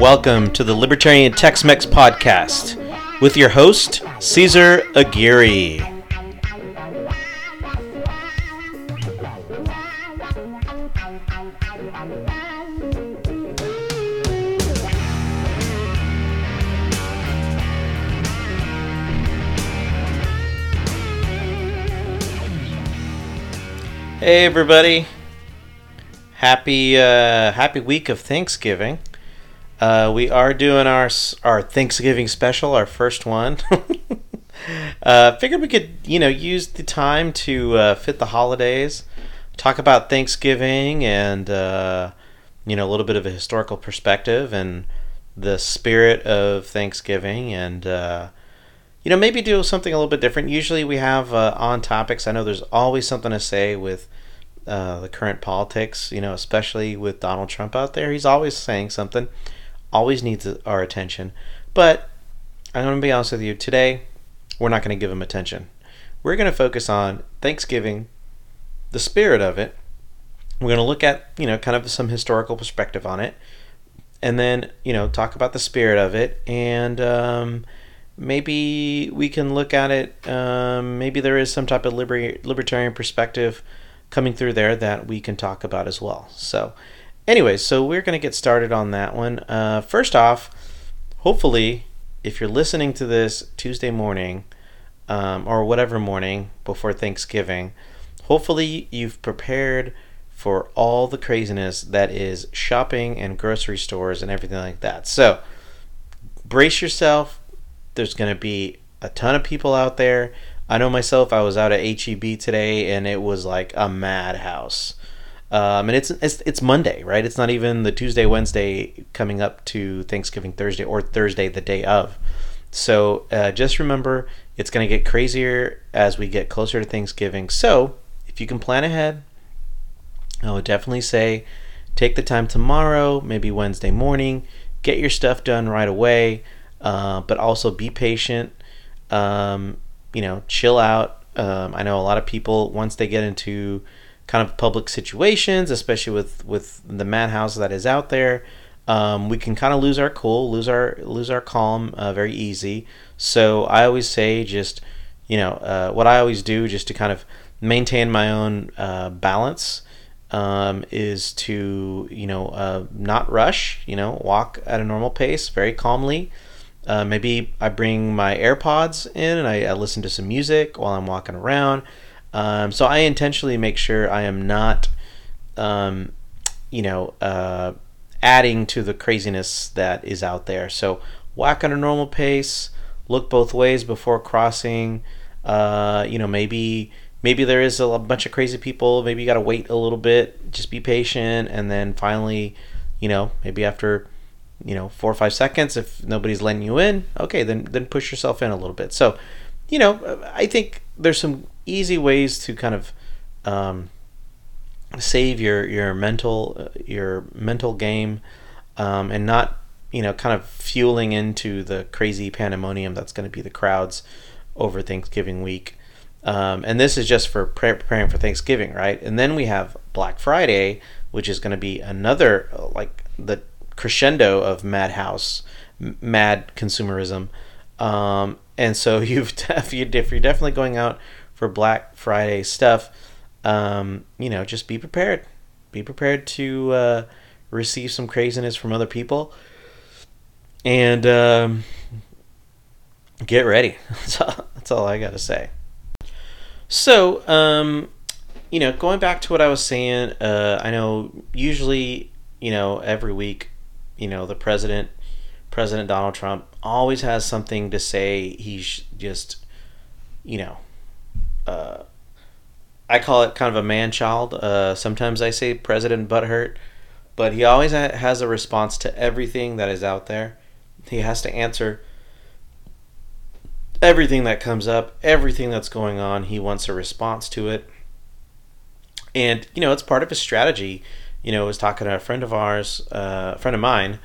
Welcome to the Libertarian Tex Mex Podcast with your host, Caesar Aguirre. Hey everybody. Happy uh, happy week of Thanksgiving. Uh, we are doing our our Thanksgiving special, our first one. uh, figured we could, you know, use the time to uh, fit the holidays, talk about Thanksgiving, and uh, you know, a little bit of a historical perspective and the spirit of Thanksgiving, and uh, you know, maybe do something a little bit different. Usually, we have uh, on topics. I know there's always something to say with. The current politics, you know, especially with Donald Trump out there, he's always saying something always needs our attention. But I'm going to be honest with you, today we're not going to give him attention. We're going to focus on Thanksgiving, the spirit of it. We're going to look at, you know, kind of some historical perspective on it. And then, you know, talk about the spirit of it. And um, maybe we can look at it. Um, maybe there is some type of liber- libertarian perspective coming through there that we can talk about as well. So, Anyway, so we're going to get started on that one. Uh, first off, hopefully, if you're listening to this Tuesday morning um, or whatever morning before Thanksgiving, hopefully you've prepared for all the craziness that is shopping and grocery stores and everything like that. So, brace yourself. There's going to be a ton of people out there. I know myself, I was out at HEB today and it was like a madhouse. Um, and it's, it's it's Monday, right? It's not even the Tuesday, Wednesday coming up to Thanksgiving Thursday or Thursday the day of. So uh, just remember, it's going to get crazier as we get closer to Thanksgiving. So if you can plan ahead, I would definitely say take the time tomorrow, maybe Wednesday morning, get your stuff done right away, uh, but also be patient. Um, you know, chill out. Um, I know a lot of people once they get into kind of public situations, especially with with the madhouse that is out there. Um, we can kind of lose our cool, lose our lose our calm uh, very easy. So I always say, just you know, uh, what I always do, just to kind of maintain my own uh, balance, um, is to you know uh, not rush. You know, walk at a normal pace, very calmly. Uh, maybe I bring my AirPods in and I, I listen to some music while I'm walking around. Um, so I intentionally make sure I am not, um, you know, uh, adding to the craziness that is out there. So walk at a normal pace, look both ways before crossing. Uh, you know, maybe maybe there is a bunch of crazy people. Maybe you got to wait a little bit. Just be patient, and then finally, you know, maybe after you know four or five seconds, if nobody's letting you in, okay, then then push yourself in a little bit. So, you know, I think there's some easy ways to kind of um, save your your mental uh, your mental game um, and not you know kind of fueling into the crazy pandemonium that's going to be the crowds over Thanksgiving week. Um, and this is just for pre- preparing for Thanksgiving, right? And then we have Black Friday, which is going to be another uh, like the crescendo of madhouse, mad consumerism. Um, and so you've if you're definitely going out for Black Friday stuff, um, you know, just be prepared. Be prepared to uh, receive some craziness from other people, and um, get ready. That's all, that's all I gotta say. So, um, you know, going back to what I was saying, uh, I know usually, you know, every week, you know, the president, President Donald Trump, always has something to say. He's just, you know, uh, I call it kind of a man child. Uh, sometimes I say President Butthurt, but he always ha- has a response to everything that is out there. He has to answer everything that comes up, everything that's going on. He wants a response to it. And, you know, it's part of his strategy. You know, was talking to a friend of ours, uh, a friend of mine,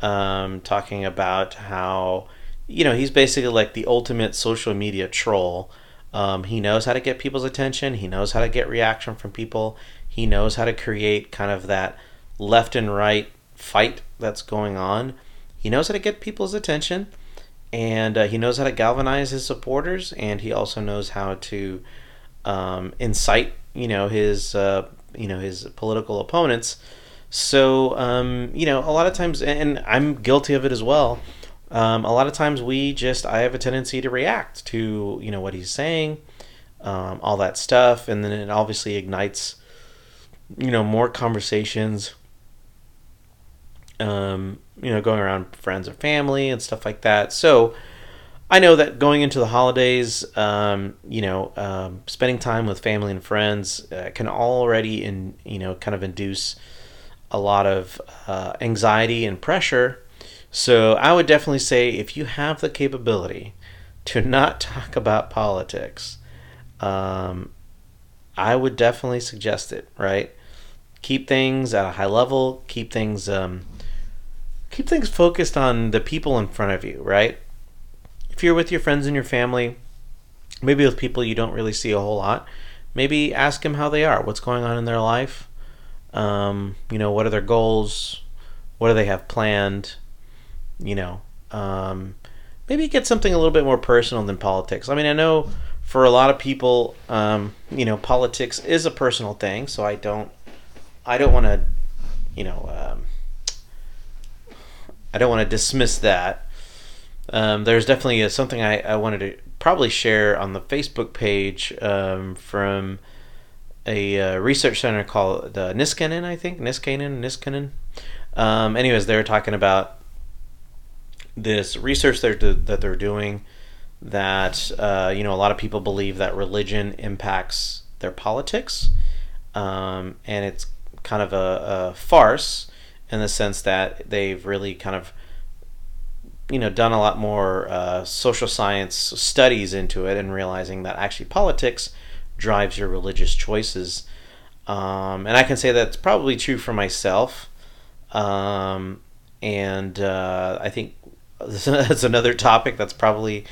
um, talking about how, you know, he's basically like the ultimate social media troll um, he knows how to get people's attention. He knows how to get reaction from people. He knows how to create kind of that left and right fight that's going on. He knows how to get people's attention, and uh, he knows how to galvanize his supporters, and he also knows how to um, incite, you know, his uh, you know his political opponents. So um, you know, a lot of times, and I'm guilty of it as well. Um, a lot of times, we just I have a tendency to react to you know what he's saying, um, all that stuff, and then it obviously ignites you know more conversations. Um, you know, going around friends or family and stuff like that. So I know that going into the holidays, um, you know, um, spending time with family and friends uh, can already, in you know, kind of induce a lot of uh, anxiety and pressure. So I would definitely say if you have the capability to not talk about politics, um, I would definitely suggest it. Right, keep things at a high level. Keep things um, keep things focused on the people in front of you. Right if you're with your friends and your family, maybe with people you don't really see a whole lot, maybe ask them how they are, what's going on in their life. Um, you know, what are their goals? What do they have planned? You know, um, maybe get something a little bit more personal than politics. I mean, I know for a lot of people, um, you know, politics is a personal thing, so I don't, I don't want to, you know, um, I don't want to dismiss that um, there's definitely a, something I, I wanted to probably share on the Facebook page um, from a uh, research center called the Niskanen, I think Niskanen, Niskanen. Um, anyways, they were talking about this research they're, that they're doing that uh, you know a lot of people believe that religion impacts their politics, um, and it's kind of a, a farce in the sense that they've really kind of you know done a lot more uh, social science studies into it and realizing that actually politics drives your religious choices. Um, and i can say that's probably true for myself. Um, and uh, i think that's another topic that's probably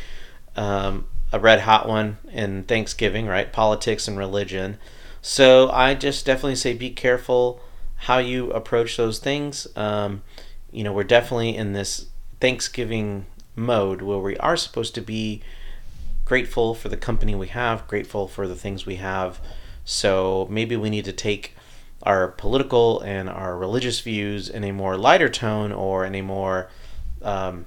um, a red hot one in thanksgiving right? Politics and religion. So i just definitely say be careful how you approach those things. Um, you know we're definitely in this Thanksgiving mode where we are supposed to be grateful for the company we have, grateful for the things we have. So maybe we need to take our political and our religious views in a more lighter tone or in a more um,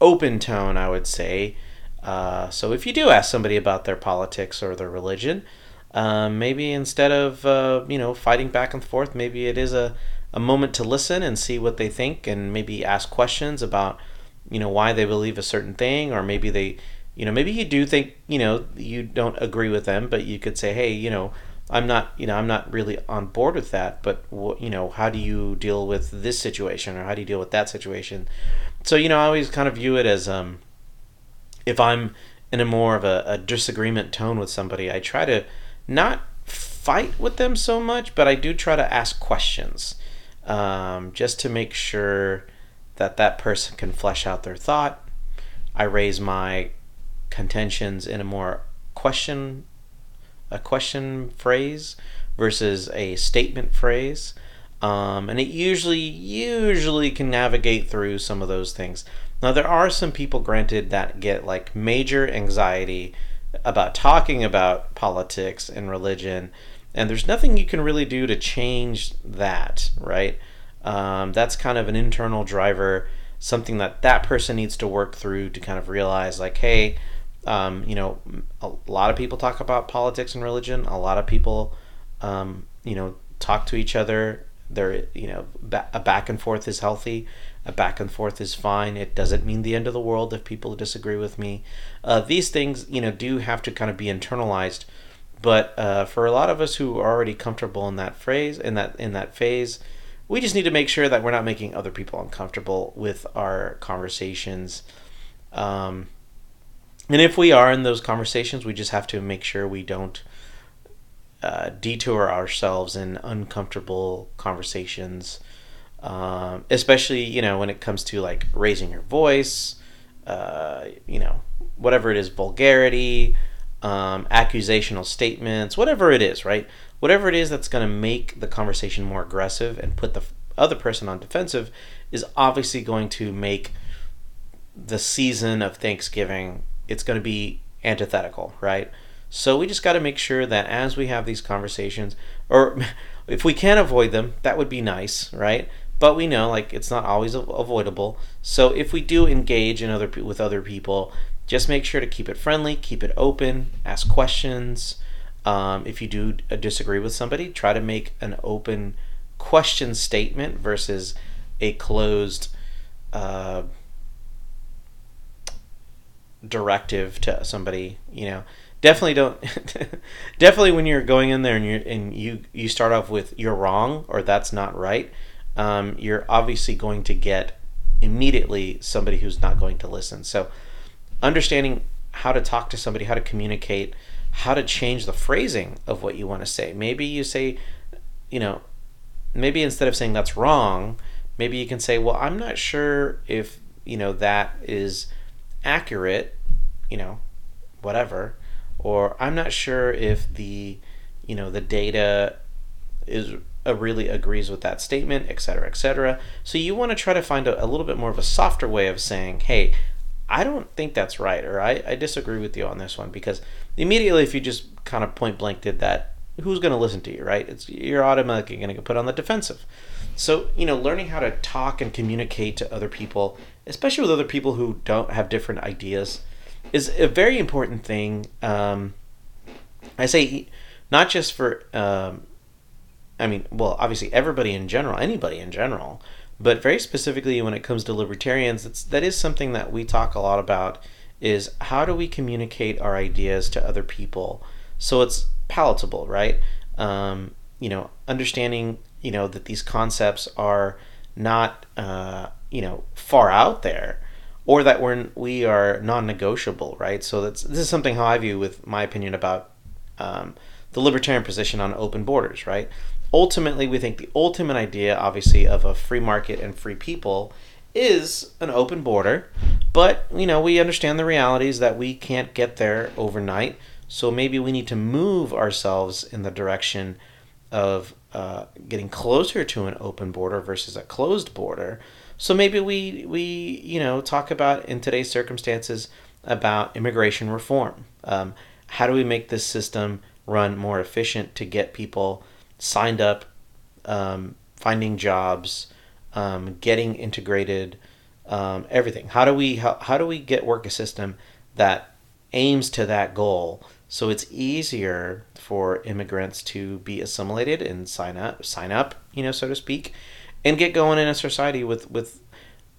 open tone, I would say. Uh, so if you do ask somebody about their politics or their religion, um, maybe instead of uh, you know fighting back and forth, maybe it is a a moment to listen and see what they think and maybe ask questions about you know why they believe a certain thing or maybe they you know maybe you do think you know you don't agree with them but you could say hey you know i'm not you know i'm not really on board with that but you know how do you deal with this situation or how do you deal with that situation? So you know i always kind of view it as um if i'm in a more of a, a disagreement tone with somebody i try to not fight with them so much but i do try to ask questions um, just to make sure that that person can flesh out their thought. I raise my contentions in a more question a question phrase versus a statement phrase. Um, and it usually usually can navigate through some of those things. Now there are some people granted that get like major anxiety about talking about politics and religion and there's nothing you can really do to change that, right? Um, that's kind of an internal driver, something that that person needs to work through to kind of realize, like, hey, um, you know, a lot of people talk about politics and religion. A lot of people, um, you know, talk to each other. There, you know, a back and forth is healthy. A back and forth is fine. It doesn't mean the end of the world if people disagree with me. Uh, these things, you know, do have to kind of be internalized but uh, for a lot of us who are already comfortable in that phrase, in that in that phase, we just need to make sure that we're not making other people uncomfortable with our conversations. Um, and if we are in those conversations, we just have to make sure we don't uh, detour ourselves in uncomfortable conversations, um, especially you know when it comes to like raising your voice, uh, you know whatever it is, vulgarity um, accusational statements, whatever it is, right? whatever it is that's going to make the conversation more aggressive and put the other person on defensive is obviously going to make the season of Thanksgiving it's going to be antithetical, right? So we just got to make sure that as we have these conversations, or if we can avoid them, that would be nice, right? But we know like it's not always avoidable. So if we do engage in other with other people, just make sure to keep it friendly, keep it open, ask questions. Um, if you do disagree with somebody, try to make an open question statement versus a closed uh, directive to somebody. You know, definitely don't. definitely when you're going in there and you and you you start off with "you're wrong" or "that's not right," um, you're obviously going to get immediately somebody who's not going to listen. So, understanding how to talk to somebody, how to communicate, how to change the phrasing of what you want to say. Maybe you say, you know, maybe instead of saying that's wrong, maybe you can say, well, I'm not sure if, you know, that is accurate, you know, whatever, or I'm not sure if the, you know, the data is uh, really agrees with that statement, et cetera, et cetera. So you want to try to find a, a, little bit more of a softer way of saying, hey, I don't think that's right, or I, I disagree with you on this one, because immediately if you just kind of point blank did that, who's going to listen to you, right? It's you're automatically going to get put on the defensive. So you know, learning how to talk and communicate to other people, especially with other people who don't have different ideas, is a very important thing. Um, I say not just for, um, I mean, well, obviously everybody in general, anybody in general, but very specifically when it comes to libertarians, that's that is something that we talk a lot about. Is how do we communicate our ideas to other people so it's palatable, right? Um, you know, understanding you know that these concepts are not uh, you know far out there or that we're we are non-negotiable right so that's this is something how i view with my opinion about um, the libertarian position on open borders right ultimately we think the ultimate idea obviously of a free market and free people is an open border but you know we understand the realities that we can't get there overnight so maybe we need to move ourselves in the direction of uh, getting closer to an open border versus a closed border. So maybe we we you know talk about in today's circumstances about immigration reform. Um, how do we make this system run more efficient to get people signed up, um, finding jobs, um, getting integrated, um, everything? How do we how, how do we get work a system that aims to that goal so it's easier for immigrants to be assimilated and sign up, sign up, you know, so to speak, and get going in a society with with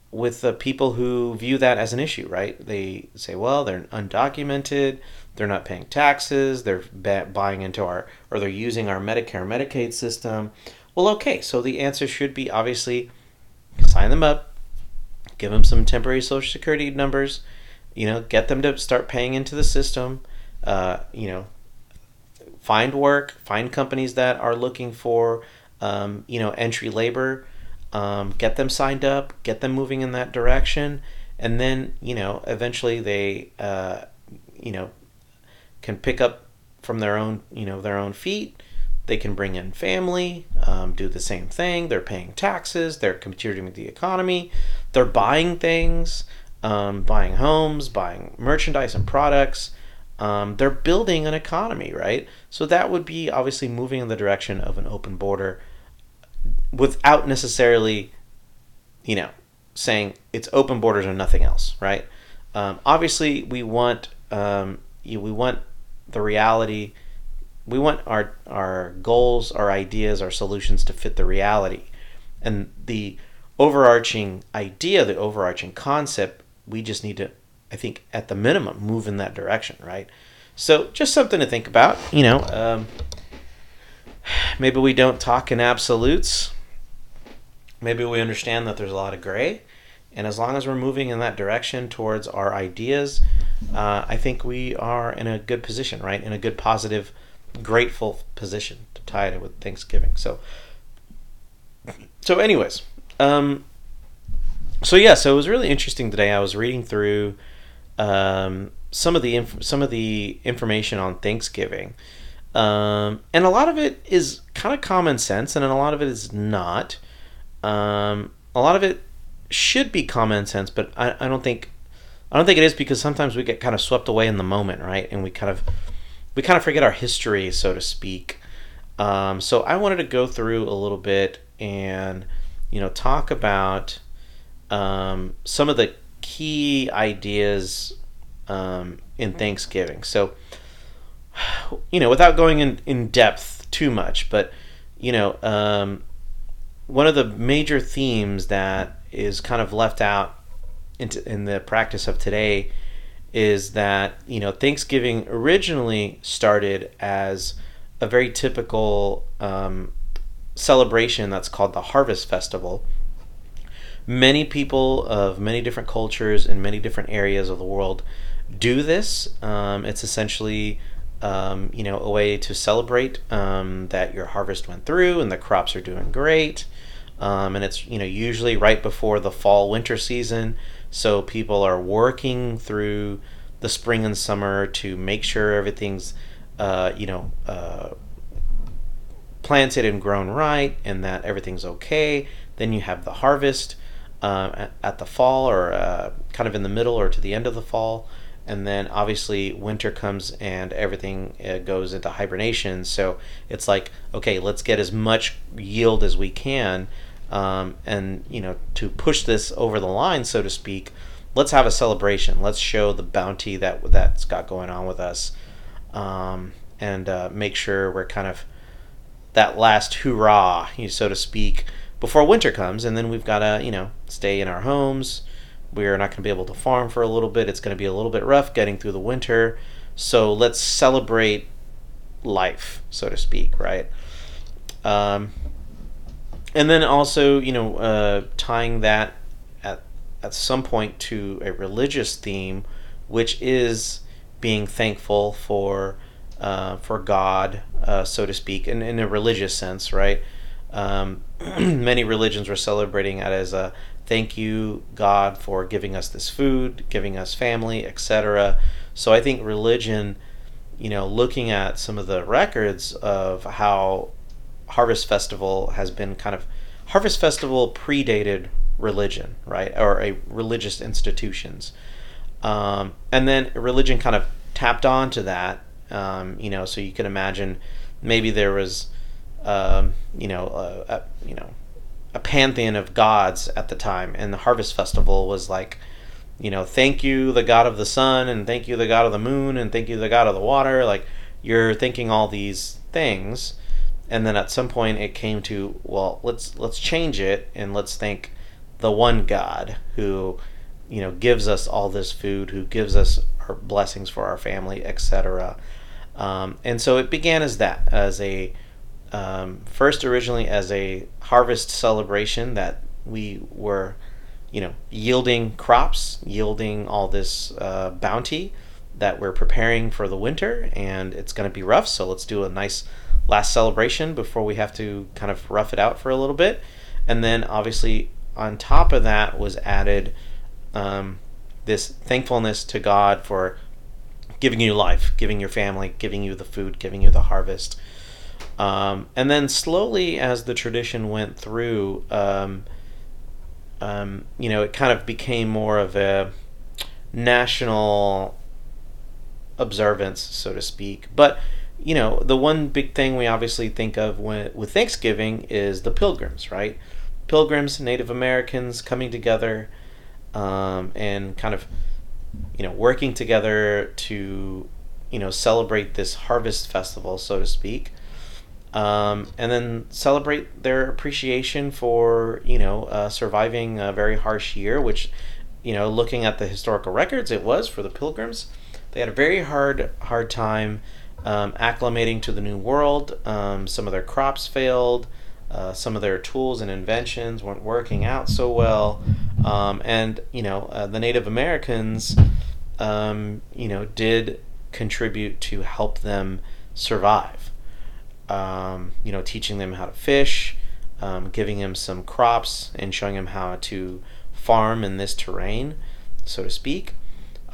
with the people who view that as an issue, right? They say, well, they're undocumented, they're not paying taxes, they're buying into our or they're using our Medicare Medicaid system. Well, okay, so the answer should be obviously sign them up, give them some temporary social security numbers, you know, get them to start paying into the system uh, you know, find work, find companies that are looking for, um, you know, entry labor, um, get them signed up, get them moving in that direction, and then you know, eventually they, uh, you know, can pick up from their own, you know, their own feet. They can bring in family, um, do the same thing. They're paying taxes. They're contributing to the economy. They're buying things, um, buying homes, buying merchandise and products um, they're building an economy, right? So that would be obviously moving in the direction of an open border without necessarily, you know, saying it's open borders or nothing else, right? Um, obviously, we want um, you, we want the reality. We want our our goals, our ideas, our solutions to fit the reality, and the overarching idea, the overarching concept. We just need to I think at the minimum move in that direction, right? So just something to think about. You know, um, maybe we don't talk in absolutes. Maybe we understand that there's a lot of gray, and as long as we're moving in that direction towards our ideas, uh, I think we are in a good position, right? In a good, positive, grateful position to tie it with Thanksgiving. So, so anyways, um, so yeah, so it was really interesting today. I was reading through um, some of the inf- some of the information on Thanksgiving, Um, and a lot of it is kind of common sense, and a lot of it is not. Um, a lot of it should be common sense, but I, I don't think I don't think it is because sometimes we get kind of swept away in the moment, right? And we kind of we kind of forget our history, so to speak. Um, so I wanted to go through a little bit and you know talk about um, some of the key ideas um, in Thanksgiving. So you know, without going in, in depth too much, but you know, um, one of the major themes that is kind of left out into, in the practice of today is that you know Thanksgiving originally started as a very typical um, celebration that's called the Harvest Festival. Many people of many different cultures in many different areas of the world do this. Um, it's essentially um, you know, a way to celebrate um, that your harvest went through and the crops are doing great. Um, and it's you know usually right before the fall winter season, so people are working through the spring and summer to make sure everything's uh, you know uh, planted and grown right, and that everything's okay. Then you have the harvest uh, at, the fall, or uh, kind of in the middle, or to the end of the fall. And then obviously winter comes and everything uh, goes into hibernation. So it's like okay let's get as much yield as we can um, and you know to push this over the line so to speak let's have a celebration let's show the bounty that that's got going on with us um, and uh, make sure we're kind of that last hurrah you so to speak before winter comes and then we've got to you know stay in our homes we're not going to be able to farm for a little bit. It's going to be a little bit rough getting through the winter. So let's celebrate life, so to speak, right? Um, and then also, you know, uh, tying that at at some point to a religious theme, which is being thankful for uh, for God, uh, so to speak, in, in a religious sense, right? Um, many religions were celebrating it as a Thank you, God, for giving us this food, giving us family, etc. So I think religion, you know, looking at some of the records of how Harvest Festival has been kind of Harvest Festival predated religion, right, or a religious institutions, um, and then religion kind of tapped onto that. Um, you know, so you can imagine maybe there was, um, you know, a, a, you know, a pantheon of gods at the time, and the Harvest Festival was like, you know, thank you the god of the sun, and thank you the god of the moon, and thank you the god of the water. Like you're thinking all these things, and then at some point it came to well, let's let's change it and let's thank the one God who, you know, gives us all this food, who gives us our blessings for our family, etc. Um, and so it began as that, as a um, first originally as a harvest celebration that we were, you know, yielding crops, yielding all this uh, bounty that we're preparing for the winter, and it's going to be rough. So let's do a nice last celebration before we have to kind of rough it out for a little bit. And then obviously on top of that was added um, this thankfulness to God for giving you life, giving your family, giving you the food, giving you the harvest. Um, and then slowly, as the tradition went through, um, um, you know, it kind of became more of a national observance, so to speak. But you know, the one big thing we obviously think of with Thanksgiving is the pilgrims, right? Pilgrims, Native Americans coming together um, and kind of, you know, working together to, you know, celebrate this harvest festival, so to speak um, and then celebrate their appreciation for you know uh, surviving a very harsh year, which you know looking at the historical records, it was for the Pilgrims. They had a very hard hard time um, acclimating to the new world. Um, some of their crops failed. Uh, some of their tools and inventions weren't working out so well, um, and you know uh, the Native Americans, um, you know, did contribute to help them survive um, you know, teaching them how to fish, um, giving them some crops, and showing them how to farm in this terrain, so to speak.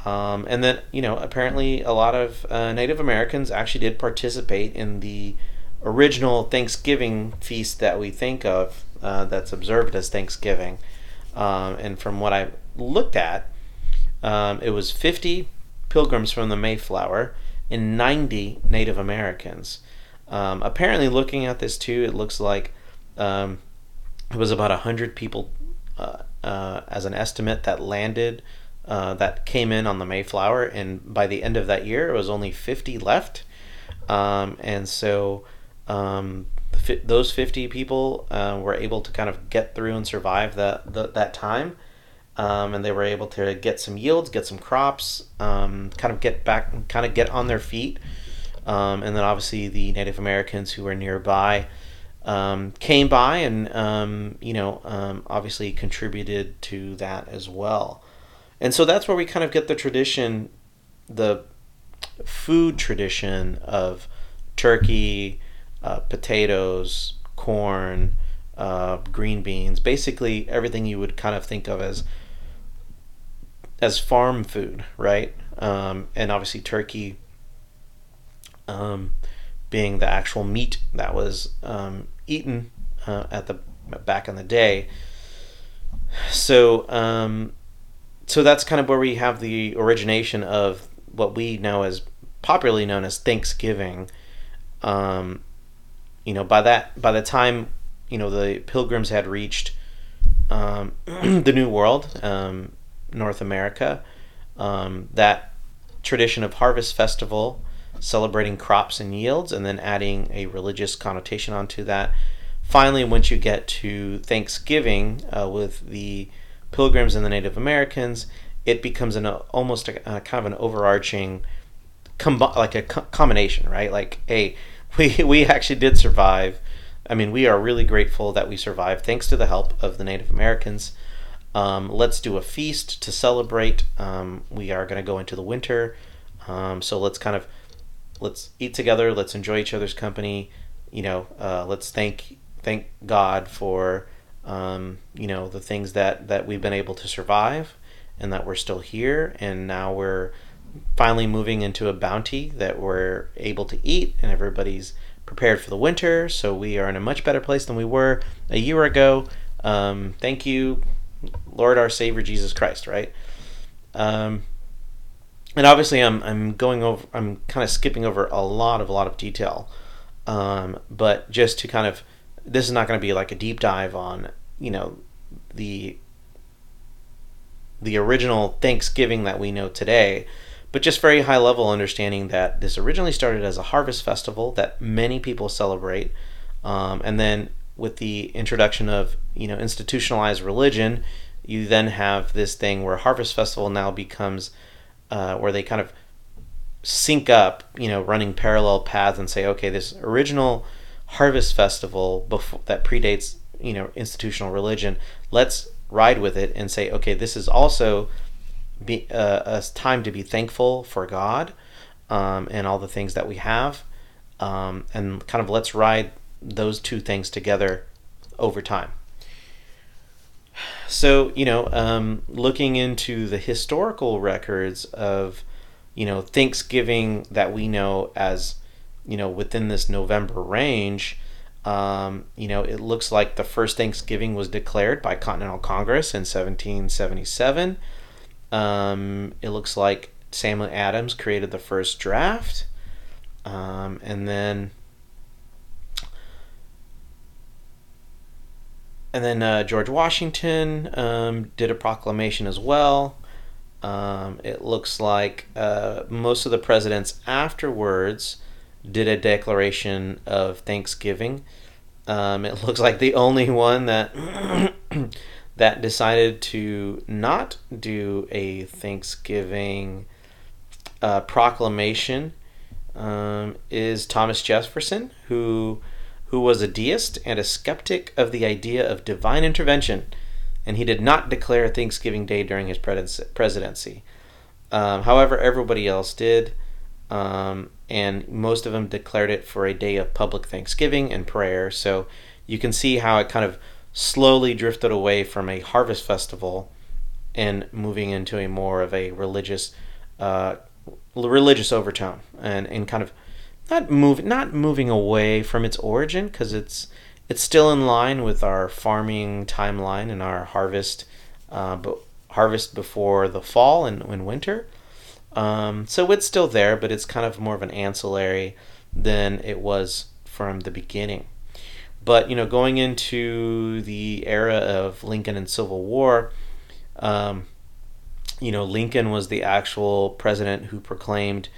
Um, and then, you know, apparently a lot of uh, Native Americans actually did participate in the original Thanksgiving feast that we think of uh, that's observed as Thanksgiving. Um, and from what I looked at, um, it was 50 pilgrims from the Mayflower and 90 Native Americans. Um, apparently, looking at this too, it looks like um, it was about 100 people uh, uh, as an estimate that landed, uh, that came in on the Mayflower. And by the end of that year, it was only 50 left. Um, and so um, those 50 people uh, were able to kind of get through and survive that, the, that time. Um, and they were able to get some yields, get some crops, um, kind of get back, kind of get on their feet. Um, and then obviously the Native Americans who were nearby um, came by and, you know, obviously contributed to that as well. And so that's where we kind of get the tradition, the food tradition of turkey, uh, potatoes, corn, uh, green beans, basically everything you would kind of think of as as farm food, right? Um, and obviously turkey um, being the actual meat that was um, eaten uh, at the back in the day. So, um, so that's kind of where we have the origination of what we know as popularly known as Thanksgiving. Um, you know, by that by the time you know the Pilgrims had reached um, the New World, um, North America, um, that tradition of harvest festival celebrating crops and yields, and then adding a religious connotation onto that. Finally, once you get to Thanksgiving uh, with the Pilgrims and the Native Americans, it becomes an almost a, a kind of an overarching, like a co- combination, right? Like, hey, we we actually did survive. I mean, we are really grateful that we survived thanks to the help of the Native Americans. Um, let's do a feast to celebrate. Um, we are going to go into the winter, um, so let's kind of let's eat together. Let's enjoy each other's company. You know, uh, let's thank thank God for um, you know the things that that we've been able to survive, and that we're still here, and now we're finally moving into a bounty that we're able to eat, and everybody's prepared for the winter. So we are in a much better place than we were a year ago. Um, thank you, Lord our Savior Jesus Christ. Right. Um, and obviously I'm I'm going over I'm kind of skipping over a lot of a lot of detail, um, but just to kind of this is not going to be like a deep dive on you know the the original Thanksgiving that we know today, but just very high level understanding that this originally started as a harvest festival that many people celebrate, um, and then with the introduction of you know institutionalized religion, you then have this thing where harvest festival now becomes uh, where they kind of sync up, you know, running parallel paths and say, okay, this original harvest festival before, that predates, you know, institutional religion, let's ride with it and say, okay, this is also be, uh, a time to be thankful for God um, and all the things that we have, um, and kind of let's ride those two things together over time. So, you know, um, looking into the historical records of, you know, Thanksgiving that we know as, you know, within this November range, um, you know, it looks like the first Thanksgiving was declared by Continental Congress in 1777. Um, it looks like Samuel Adams created the first draft. Um, and then and then uh, George Washington um, did a proclamation as well. Um, it looks like uh, most of the presidents afterwards did a declaration of Thanksgiving. Um, it looks like the only one that that decided to not do a Thanksgiving uh, proclamation um, is Thomas Jefferson, who who was a deist and a skeptic of the idea of divine intervention, and he did not declare Thanksgiving Day during his presidency. Um, however, everybody else did, um, and most of them declared it for a day of public thanksgiving and prayer. So you can see how it kind of slowly drifted away from a harvest festival and moving into a more of a religious uh, religious overtone and, and kind of not move not moving away from its origin because it's it's still in line with our farming timeline and our harvest uh, but harvest before the fall and, and winter um, so it's still there but it's kind of more of an ancillary than it was from the beginning but you know going into the era of lincoln and civil war um, you know lincoln was the actual president who proclaimed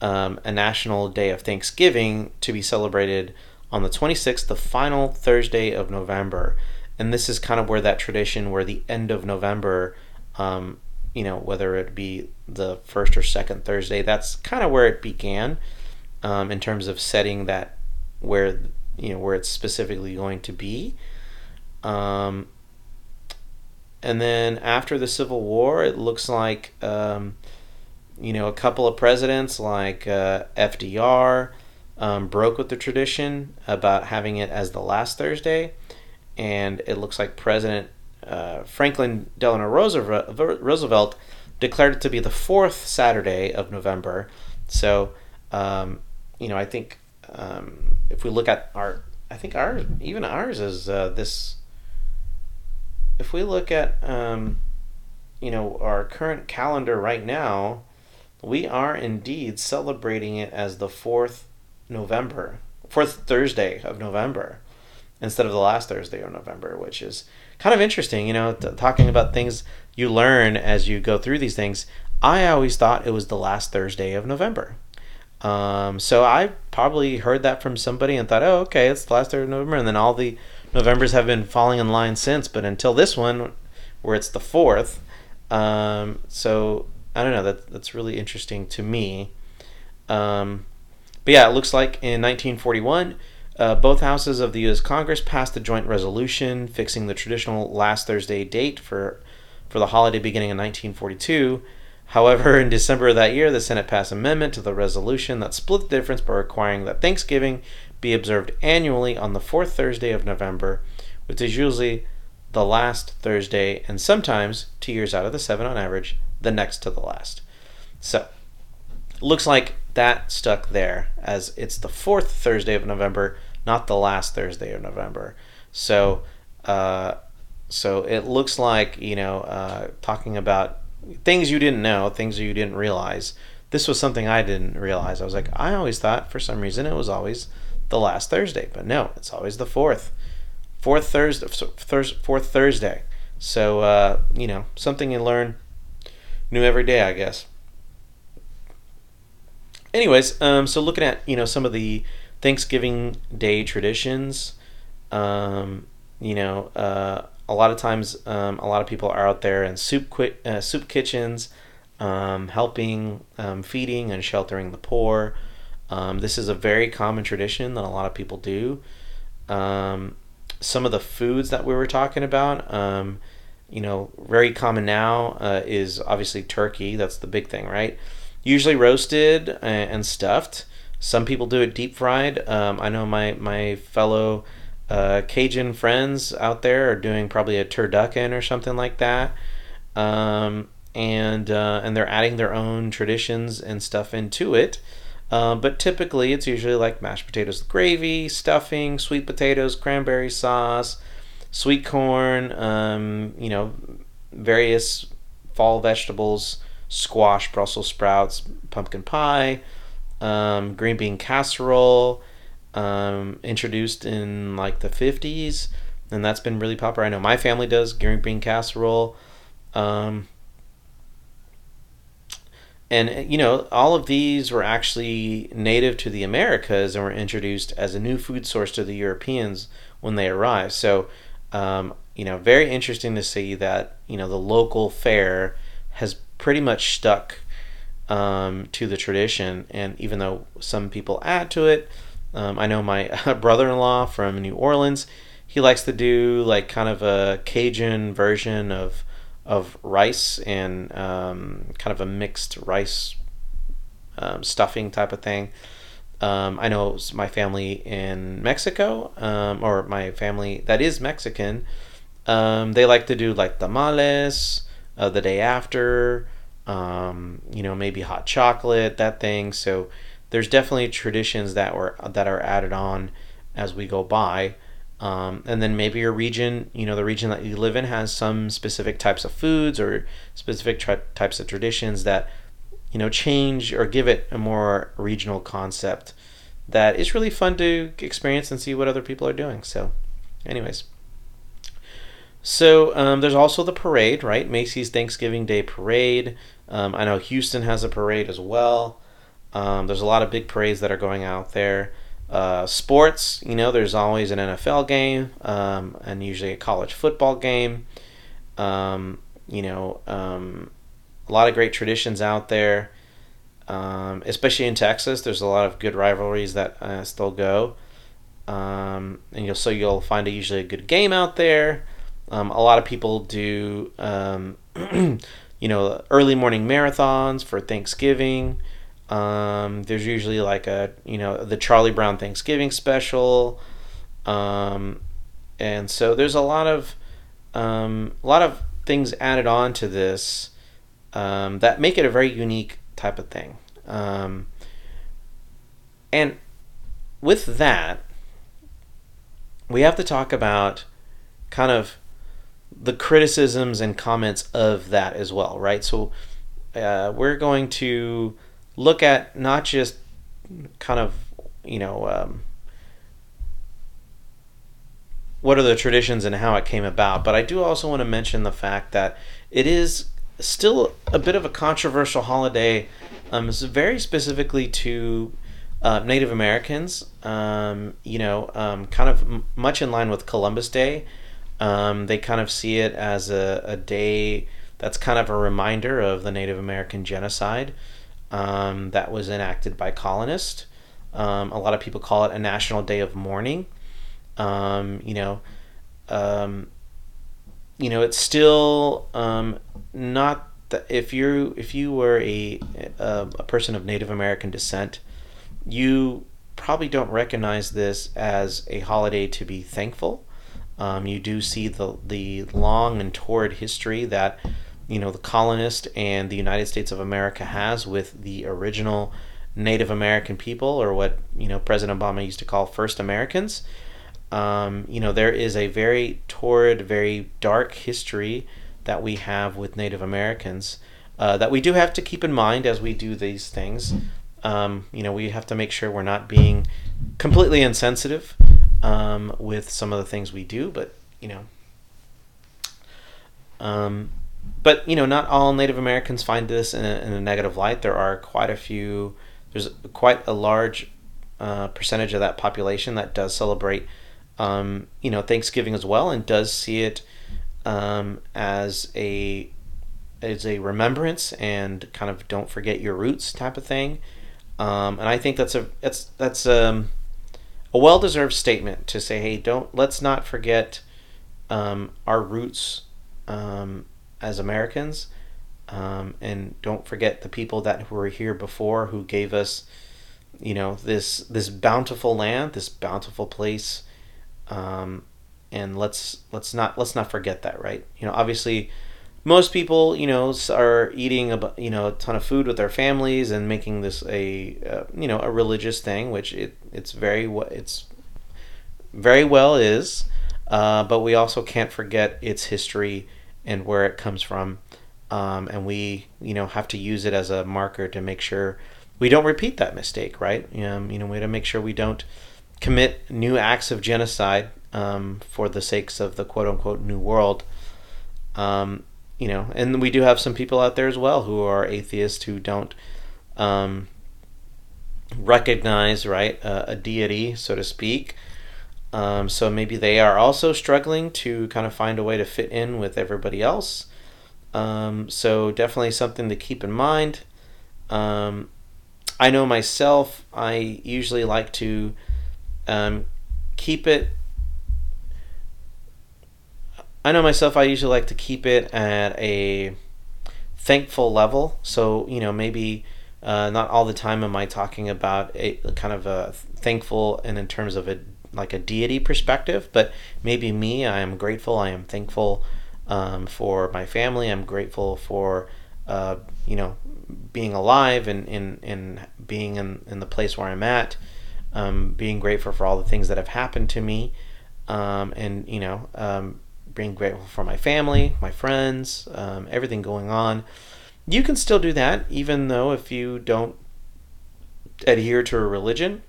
um, a national day of Thanksgiving to be celebrated on the 26th, the final Thursday of November. And this is kind of where that tradition, where the end of November, um, you know, whether it be the first or second Thursday, that's kind of where it began um, in terms of setting that where you know where it's specifically going to be. Um, and then after the Civil War, it looks like um, you know, a couple of presidents like uh, FDR um, broke with the tradition about having it as the last Thursday, and it looks like President uh, Franklin Delano Roosevelt declared it to be the fourth Saturday of November. So, um, you know, I think um, if we look at our, I think our even ours is uh, this. If we look at, um, you know, our current calendar right now, we are indeed celebrating it as the fourth November, fourth Thursday of November, instead of the last Thursday of November, which is kind of interesting. You know, talking about things you learn as you go through these things. I always thought it was the last Thursday of November. Um, so I probably heard that from somebody and thought, oh, okay, it's the last Thursday of November, and then all the Novembers have been falling in line since. But until this one, where it's the fourth, um, so I don't know. That that's really interesting to me. Um, but yeah, it looks like in 1941, uh, both houses of the U.S. Congress passed a joint resolution fixing the traditional last Thursday date for for the holiday beginning in 1942. However, in December of that year, the Senate passed an amendment to the resolution that split the difference by requiring that Thanksgiving be observed annually on the fourth Thursday of November, which is usually the last Thursday and sometimes, two years out of the seven on average, the next to the last. So, looks like that stuck there as it's the fourth Thursday of November, not the last Thursday of November. So, uh, so it looks like you know, uh, talking about things you didn't know, things you didn't realize. This was something I didn't realize. I was like, I always thought for some reason it was always the last Thursday, but no, it's always the fourth, fourth Thursday, fourth Thursday. So uh, you know, something you learn new every day, I guess. Anyways, um, so looking at you know some of the Thanksgiving Day traditions, um, you know, uh, a lot of times um, a lot of people are out there in soup uh, soup kitchens, um, helping, um, feeding and sheltering the poor. Um, this is a very common tradition that a lot of people do. some of the foods that we were talking about you know, very common now uh, is obviously turkey. That's the big thing, right? Usually roasted and stuffed. Some people do it deep fried. Um, I know my my fellow uh, Cajun friends out there are doing probably a turducken or something like that, um, and uh, and they're adding their own traditions and stuff into it. Uh, but typically, it's usually like mashed potatoes with gravy, stuffing, sweet potatoes, cranberry sauce, sweet corn, um, you know, various fall vegetables, squash, Brussels sprouts, pumpkin pie, um, green bean casserole, um, introduced in like the 50s, and that's been really popular. I know my family does green bean casserole. Um, and you know all of these were actually native to the americas and were introduced as a new food source to the europeans when they arrived so um, you know, very interesting to see that you know the local fare has pretty much stuck um, to the tradition, and even though some people add to it, um, I know my brother-in-law from New Orleans, he likes to do like kind of a Cajun version of of rice and um, kind of a mixed rice um, stuffing type of thing. Um, I know my family in Mexico, um, or my family that is Mexican, they like to do like tamales uh, the day after. Um, you know, maybe hot chocolate, that thing. So there's definitely traditions that were that are added on as we go by. Um, and then maybe your region, you know, the region that you live in has some specific types of foods or specific types of traditions that, you know, change or give it a more regional concept that is really fun to experience and see what other people are doing. So, anyways. So um, there's also the parade, right? Macy's Thanksgiving Day Parade. Um, I know Houston has a parade as well. Um, there's a lot of big parades that are going out there. Uh, sports, you know, there's always an NFL game um, and usually a college football game. Um, you know, um, a lot of great traditions out there, um, especially in Texas. There's a lot of good rivalries that uh, still go, and you'll so you'll find a, usually a good game out there. A lot of people do, you know, early morning marathons for Thanksgiving. Um, there's usually like a you know the Charlie Brown Thanksgiving special, um, and so there's a lot of um, a lot of things added on to this um, that make it a very unique type of thing. Um, and with that, we have to talk about kind of the criticisms and comments of that as well, right? So uh, we're going to look at not just kind of you know um, what are the traditions and how it came about, but I do also want to mention the fact that it is still a bit of a controversial holiday. Um, very specifically to uh, Native Americans. Um, you know, um, kind of m- much in line with Columbus Day. Um, they kind of see it as a, a day that's kind of a reminder of the Native American genocide um, that was enacted by colonists. Um, a lot of people call it a national day of mourning. Um, you know, um, you know, it's still um, not that if you if you were a, a a person of Native American descent, you probably don't recognize this as a holiday to be thankful. Um, you do see the the long and torrid history that you know the colonist and the United States of America has with the original Native American people, or what you know President Obama used to call First Americans. Um, you know there is a very torrid, very dark history that we have with Native Americans uh, that we do have to keep in mind as we do these things. Um, you know we have to make sure we're not being completely insensitive um, with some of the things we do, but you know. Um, but you know, not all Native Americans find this in a, in a negative light. There are quite a few. There's quite a large uh, percentage of that population that does celebrate, um, you know, Thanksgiving as well, and does see it um, as a as a remembrance and kind of don't forget your roots type of thing. Um, and I think that's a that's that's um, a well deserved statement to say, hey, don't let's not forget um, our roots um, as Americans. Um, and don't forget the people that were here before who gave us, you know, this this bountiful land, this bountiful place, um, and let's let's not let's not forget that, right? You know, obviously, most people, you know, are eating a you know a ton of food with their families and making this a uh, you know a religious thing, which it it's very it's very well is, uh, but we also can't forget its history and where it comes from. Um, and we, you know, have to use it as a marker to make sure we don't repeat that mistake, right? Um, you know, we have to make sure we don't commit new acts of genocide um, for the sakes of the quote unquote new world. Um, you know, and we do have some people out there as well who are atheists who don't um, recognize, right, a deity, so to speak, um, so maybe they are also struggling to kind of find a way to fit in with everybody else. Um, so definitely something to keep in mind. Um, I know myself, I usually like to um, keep it. I know myself, I usually like to keep it at a thankful level. So, you know, maybe uh, not all the time am I talking about a kind of a thankful and in terms of a like a deity perspective, but maybe me, I am grateful, I am thankful um, for my family, I'm grateful for uh, you know, being alive and in, in being in, in the place where I'm at, um, being grateful for all the things that have happened to me, um, and you know, um, being grateful for my family, my friends, um, everything going on. You can still do that, even though if you don't adhere to a religion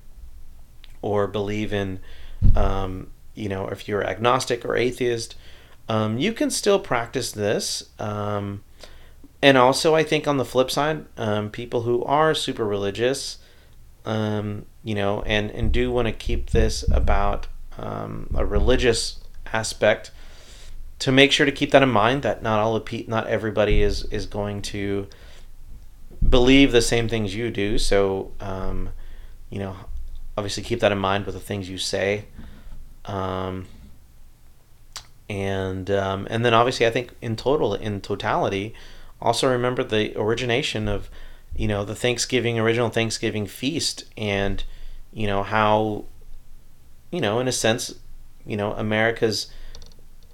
or believe in, um, you know, if you're agnostic or atheist, um, you can still practice this. Um, and also, I think on the flip side, um, people who are super religious, um, you know, and, and do want to keep this about a religious aspect, to make sure to keep that in mind that not all pe- not everybody is is going to believe the same things you do. So, um, you know, obviously keep that in mind with the things you say. Um, and um, and then obviously, I think in total, in totality, also remember the origination of, you know, the Thanksgiving original Thanksgiving feast, and you know how, you know, in a sense, you know, America's,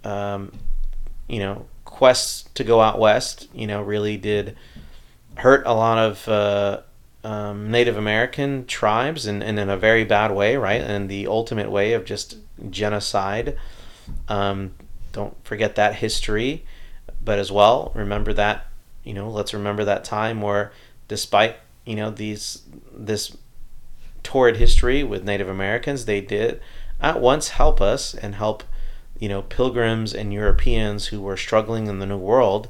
um, you know, quests to go out west, you know, really did hurt a lot of uh, um, Native American tribes and, and in a very bad way, right? And the ultimate way of just genocide. Um, don't forget that history, but as well, remember that, you know, let's remember that time where despite, you know, these, this torrid history with Native Americans, they did at once help us and help, you know, pilgrims and Europeans who were struggling in the New World.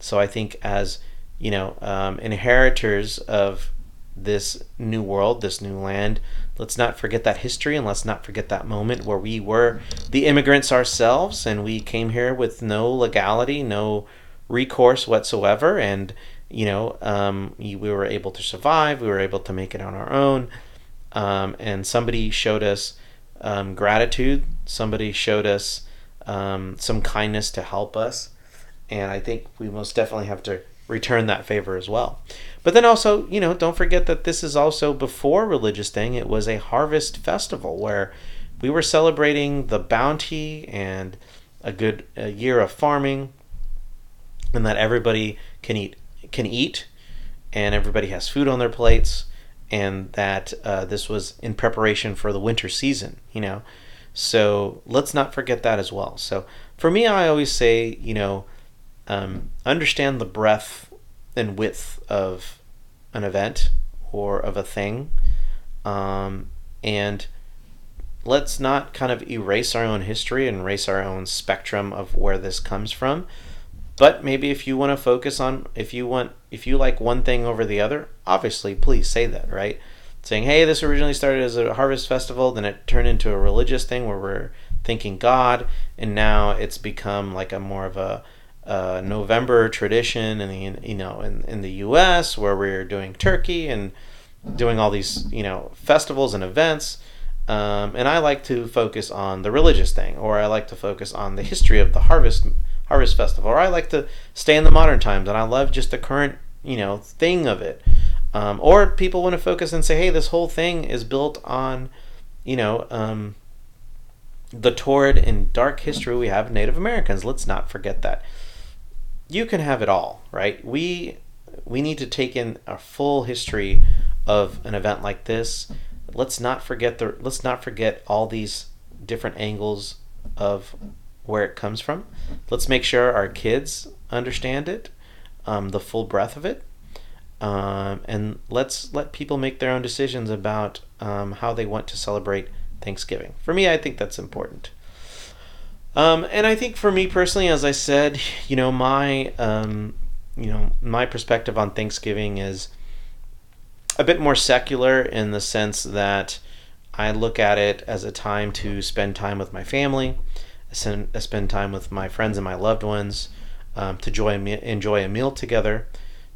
So I think as you know, um, inheritors of this new world, this new land. Let's not forget that history and let's not forget that moment where we were the immigrants ourselves and we came here with no legality, no recourse whatsoever. And, you know, um, we were able to survive, we were able to make it on our own. Um, and somebody showed us um, gratitude, somebody showed us um, some kindness to help us. And I think we most definitely have to return that favor as well. But then also, you know, don't forget that this is also before religious thing. It was a harvest festival where we were celebrating the bounty and a good a year of farming, and that everybody can eat can eat, and everybody has food on their plates, and that uh, this was in preparation for the winter season. You know, so let's not forget that as well. So for me, I always say, you know um, understand the breadth and width of an event or of a thing, um, and let's not kind of erase our own history and erase our own spectrum of where this comes from. But maybe if you want to focus on, if you want, if you like one thing over the other, obviously, please say that, right? Saying, hey, this originally started as a harvest festival, then it turned into a religious thing where we're thanking God, and now it's become like a more of a uh, November tradition in the you know in, in the U.S. where we're doing turkey and doing all these you know festivals and events. Um, and I like to focus on the religious thing, or I like to focus on the history of the harvest harvest festival, or I like to stay in the modern times, and I love just the current you know thing of it. Um, or people want to focus and say, hey, this whole thing is built on you know um, the torrid and dark history we have of Native Americans. Let's not forget that you can have it all, right? We we need to take in a full history of an event like this. Let's not forget the let's not forget all these different angles of where it comes from. Let's make sure our kids understand it, um, the full breadth of it, um, and let's let people make their own decisions about um, how they want to celebrate Thanksgiving. For me, I think that's important. Um, and I think for me personally, as I said, you know, my um, you know my perspective on Thanksgiving is a bit more secular in the sense that I look at it as a time to spend time with my family, spend, time with my friends and my loved ones, um, to enjoy enjoy a meal together,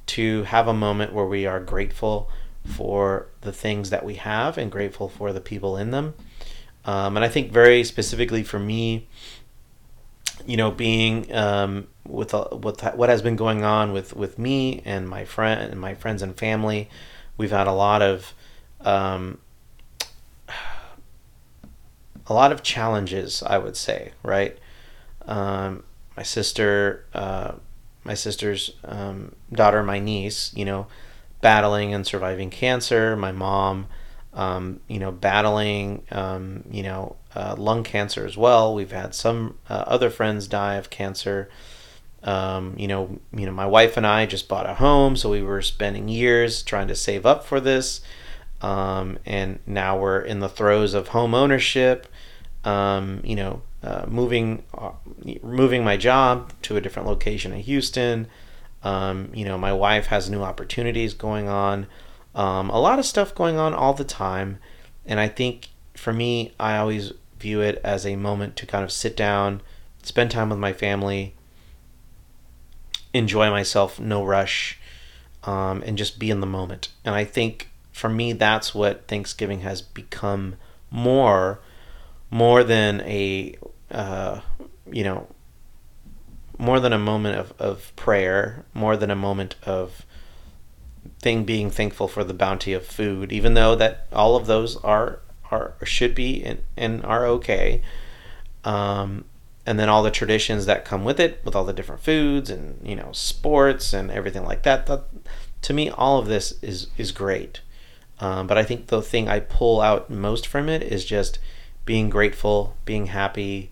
to have a moment where we are grateful for the things that we have and grateful for the people in them. Um, and I think very specifically for me, you know, being um, with with what has been going on with with me and my friend and my friends and family, we've had a lot of um, a lot of challenges. I would say, right? Um, my sister, uh, my sister's um, daughter, my niece, you know, battling and surviving cancer. My mom, um, you know, battling, um, you know, uh, lung cancer as well. We've had some uh, other friends die of cancer. Um, you know, you know, my wife and I just bought a home, so we were spending years trying to save up for this, um, and now we're in the throes of home ownership. Um, you know, uh, moving uh, moving my job to a different location in Houston. Um, you know, my wife has new opportunities going on. Um, a lot of stuff going on all the time, and I think for me, I always view it as a moment to kind of sit down, spend time with my family, enjoy myself, no rush, um, and just be in the moment. And I think for me, that's what Thanksgiving has become more, more than a, uh, you know, more than a moment of, of prayer, more than a moment of thing being thankful for the bounty of food, even though that all of those are are should be and, and are okay. Um, and then all the traditions that come with it, with all the different foods and you know sports and everything like that. that to me, all of this is is great. Um, but I think the thing I pull out most from it is just being grateful, being happy,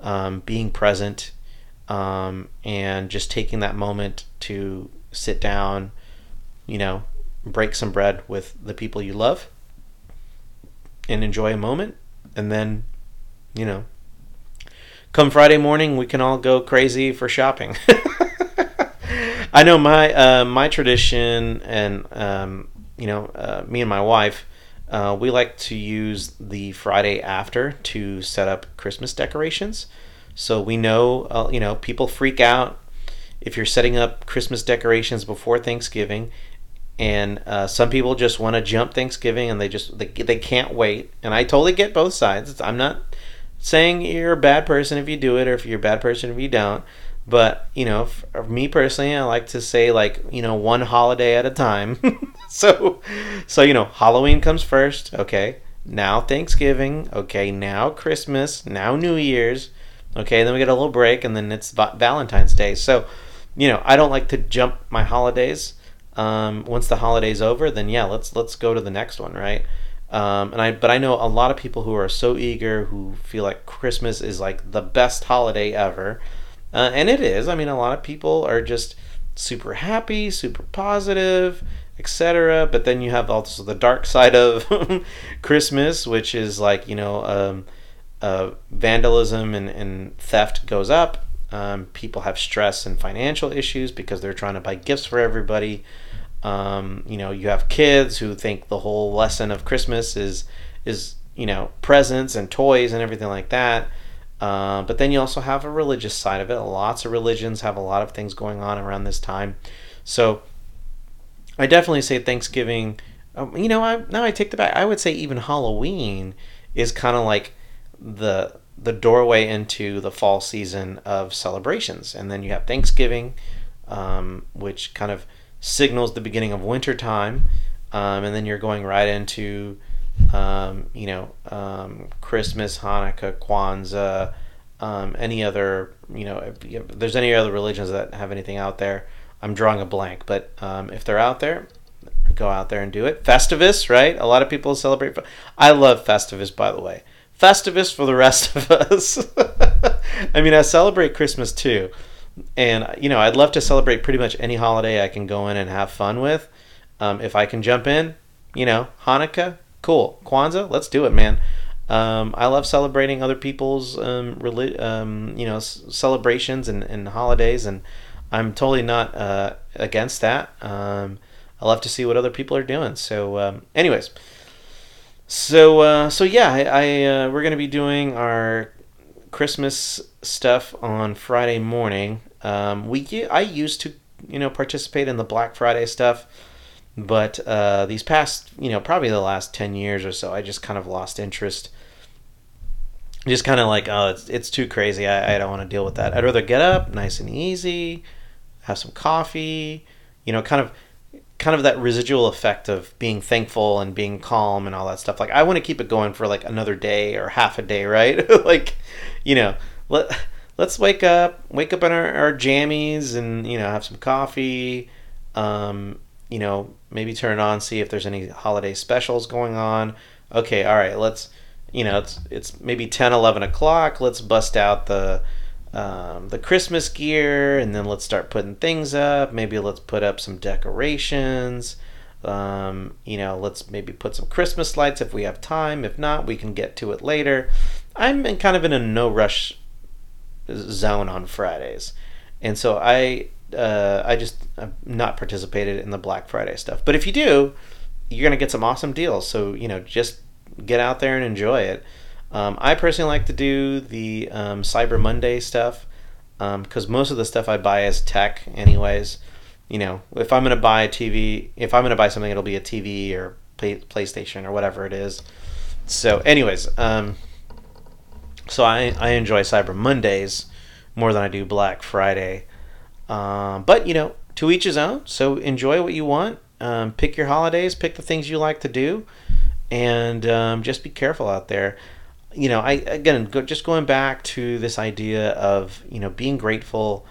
um, being present, um, and just taking that moment to sit down, you know, break some bread with the people you love, and enjoy a moment, and then, you know, come Friday morning, we can all go crazy for shopping. I know my uh, my tradition, and um, you know, uh, me and my wife, uh, we like to use the Friday after to set up Christmas decorations. So we know, uh, you know, people freak out if you're setting up Christmas decorations before Thanksgiving, and uh, some people just want to jump Thanksgiving and they just they, they can't wait. And I totally get both sides. I'm not saying you're a bad person if you do it or if you're a bad person if you don't. But, you know, for me personally, I like to say like, you know, one holiday at a time. so so you know, Halloween comes first, okay? Now Thanksgiving, okay? Now Christmas, now New Year's. Okay, then we get a little break and then it's Valentine's Day. So, you know, I don't like to jump my holidays. Um, once the holiday's over, then yeah, let's let's go to the next one, right? Um, and I, but I know a lot of people who are so eager, who feel like Christmas is like the best holiday ever, uh, and it is. I mean, a lot of people are just super happy, super positive, etc. But then you have also the dark side of Christmas, which is like you know, um, uh, vandalism and, and theft goes up. Um, people have stress and financial issues because they're trying to buy gifts for everybody. Um, you know, you have kids who think the whole lesson of Christmas is is you know presents and toys and everything like that. Uh, but then you also have a religious side of it. Lots of religions have a lot of things going on around this time. So I definitely say Thanksgiving. Um, you know, I, now I take the back. I would say even Halloween is kind of like the the doorway into the fall season of celebrations, and then you have Thanksgiving, um, which kind of signals the beginning of winter time, um, and then you're going right into um, you know um, Christmas, Hanukkah, Kwanzaa, um, any other you know if, there's any other religions that have anything out there. I'm drawing a blank, but um, if they're out there, go out there and do it. Festivus, right? A lot of people celebrate. I love Festivus, by the way. Festivus for the rest of us. I mean, I celebrate Christmas too, and you know, I'd love to celebrate pretty much any holiday I can go in and have fun with. Um, if I can jump in, you know, Hanukkah, cool. Kwanzaa, let's do it, man. Um, I love celebrating other people's um, reli- um, you know s- celebrations and, and holidays, and I'm totally not uh, against that. Um, I love to see what other people are doing. So, um, anyways, so uh, so yeah, I, I uh, we're gonna be doing our Christmas stuff on Friday morning. Um, we I used to you know participate in the Black Friday stuff, but uh, these past you know probably the last ten years or so, I just kind of lost interest. Just kind of like oh it's it's too crazy. I, I don't want to deal with that. I'd rather get up nice and easy, have some coffee, you know, kind of kind of that residual effect of being thankful and being calm and all that stuff. Like I want to keep it going for like another day or half a day, right? like, you know, let let's wake up, wake up in our, our jammies, and you know have some coffee. Um, you know, maybe turn it on, see if there's any holiday specials going on. Okay, all right, let's. You know, it's it's maybe 10, 11 o'clock. Let's bust out the um, the Christmas gear, and then let's start putting things up. Maybe let's put up some decorations. Um, you know, let's maybe put some Christmas lights if we have time. If not, we can get to it later. I'm in kind of in a no rush zone on Fridays, and so I uh, I just I've not participated in the Black Friday stuff. But if you do, you're gonna get some awesome deals. So you know, just get out there and enjoy it. Um, I personally like to do the um, Cyber Monday stuff because um, most of the stuff I buy is tech, anyways. You know, if I'm going to buy a TV, if I'm going to buy something, it'll be a TV or play, PlayStation or whatever it is. So, anyways, um, so I, I enjoy Cyber Mondays more than I do Black Friday. Um, but, you know, to each his own. So enjoy what you want. Um, pick your holidays, pick the things you like to do, and um, just be careful out there you know, I again go, just going back to this idea of you know being grateful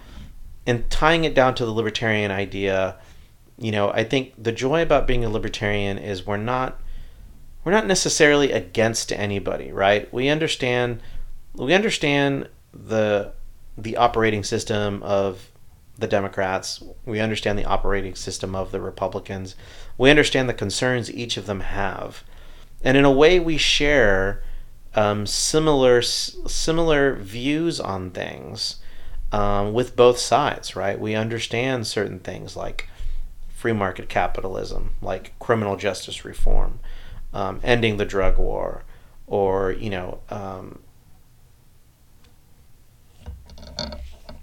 and tying it down to the libertarian idea. You know, I think the joy about being a libertarian is we're not we're not necessarily against anybody, right? We understand we understand the the operating system of the Democrats. We understand the operating system of the Republicans. We understand the concerns each of them have. And in a way we share um, similar similar views on things um, with both sides, right? We understand certain things like free market capitalism, like criminal justice reform, um, ending the drug war, or you know um,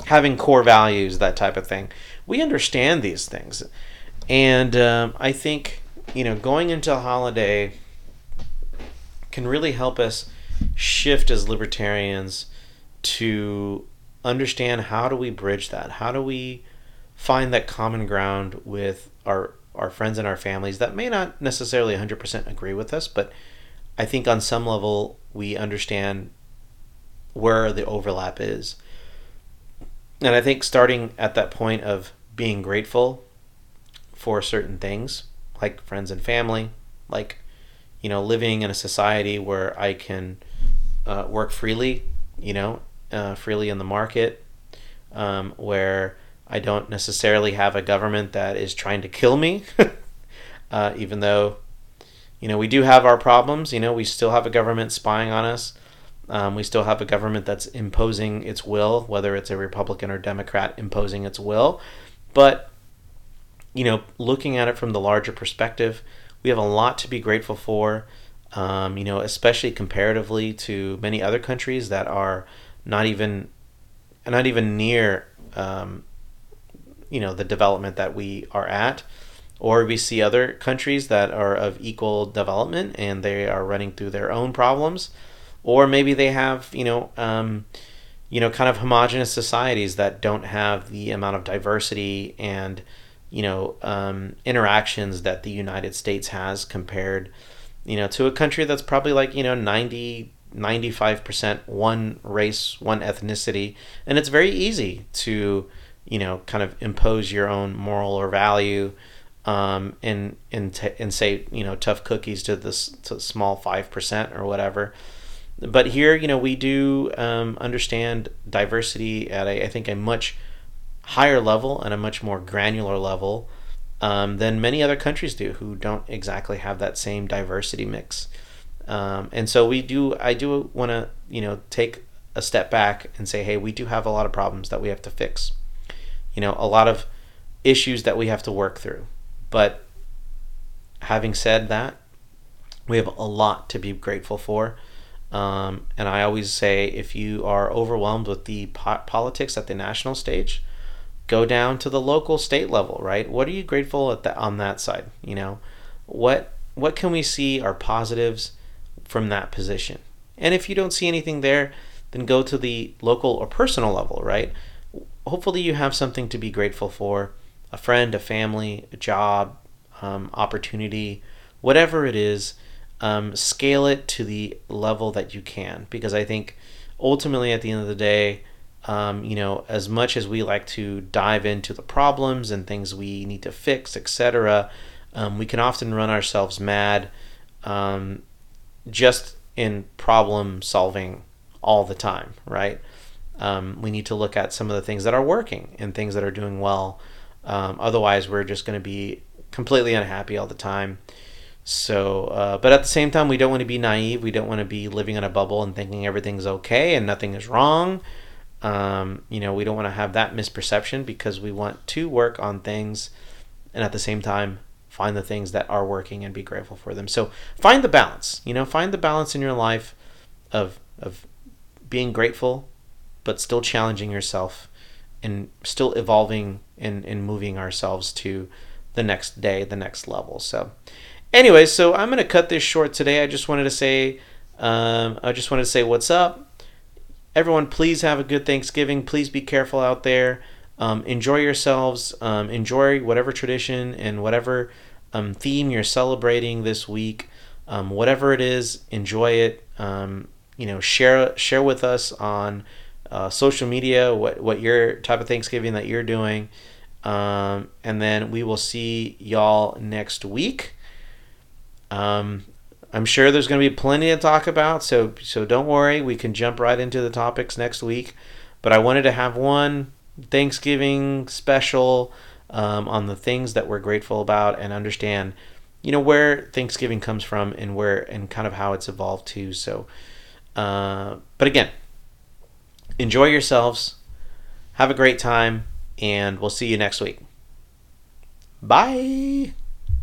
having core values, that type of thing. We understand these things, and um, I think you know going into a holiday can really help us shift as libertarians to understand how do we bridge that? How do we find that common ground with our our friends and our families that may not necessarily 100% agree with us, but I think on some level we understand where the overlap is. And I think starting at that point of being grateful for certain things, like friends and family, like you know, living in a society where I can uh, work freely, you know, uh, freely in the market, um, where I don't necessarily have a government that is trying to kill me, uh, even though, you know, we do have our problems. You know, we still have a government spying on us. Um, we still have a government that's imposing its will, whether it's a Republican or Democrat imposing its will. But, you know, looking at it from the larger perspective, we have a lot to be grateful for. Um, you know, especially comparatively to many other countries that are not even not even near um, you know the development that we are at or we see other countries that are of equal development and they are running through their own problems or maybe they have you know um, you know kind of homogenous societies that don't have the amount of diversity and you know um, interactions that the United States has compared you know to a country that's probably like you know 90 95% one race one ethnicity. And it's very easy to you know kind of impose your own moral or value um, and and t- and say you know tough cookies to this to small 5% or whatever. But here you know we do um, understand diversity at a, I think a much higher level and a much more granular level um, than many other countries do who don't exactly have that same diversity mix. Um, and so we do, I do want to, you know, take a step back and say, hey, we do have a lot of problems that we have to fix. You know, a lot of issues that we have to work through. But having said that, we have a lot to be grateful for. Um, and I always say if you are overwhelmed with the po- politics at the national stage, go down to the local state level right? What are you grateful at that on that side you know? What what can we see are positives from that position? And if you don't see anything there then go to the local or personal level right? Hopefully you have something to be grateful for a friend a family a job um, opportunity whatever it is um, scale it to the level that you can. Because i think ultimately at the end of the day um, you know, as much as we like to dive into the problems and things we need to fix, etc., um, we can often run ourselves mad um, just in problem solving all the time, right? Um, we need to look at some of the things that are working and things that are doing well. Um, otherwise, we're just going to be completely unhappy all the time. So, uh, but at the same time, we don't want to be naive. We don't want to be living in a bubble and thinking everything's okay and nothing is wrong. Um, you know, we don't want to have that misperception because we want to work on things and at the same time find the things that are working and be grateful for them. So find the balance. You know, find the balance in your life of of being grateful, but still challenging yourself and still evolving and, and moving ourselves to the next day, the next level. So, anyway, so I'm gonna cut this short today. I just wanted to say, um, I just wanted to say what's up everyone, please have a good Thanksgiving. Please be careful out there. Um, enjoy yourselves. Um, enjoy whatever tradition and whatever um, theme you're celebrating this week. Um, whatever it is, enjoy it. Um, you know, share share with us on uh, social media what what your type of Thanksgiving that you're doing, um, and then we will see y'all next week. Um, I'm sure there's going to be plenty to talk about, so so don't worry. We can jump right into the topics next week. But I wanted to have one Thanksgiving special um, on the things that we're grateful about and understand, you know, where Thanksgiving comes from and where and kind of how it's evolved too. So, uh, but again, enjoy yourselves, have a great time, and we'll see you next week. Bye.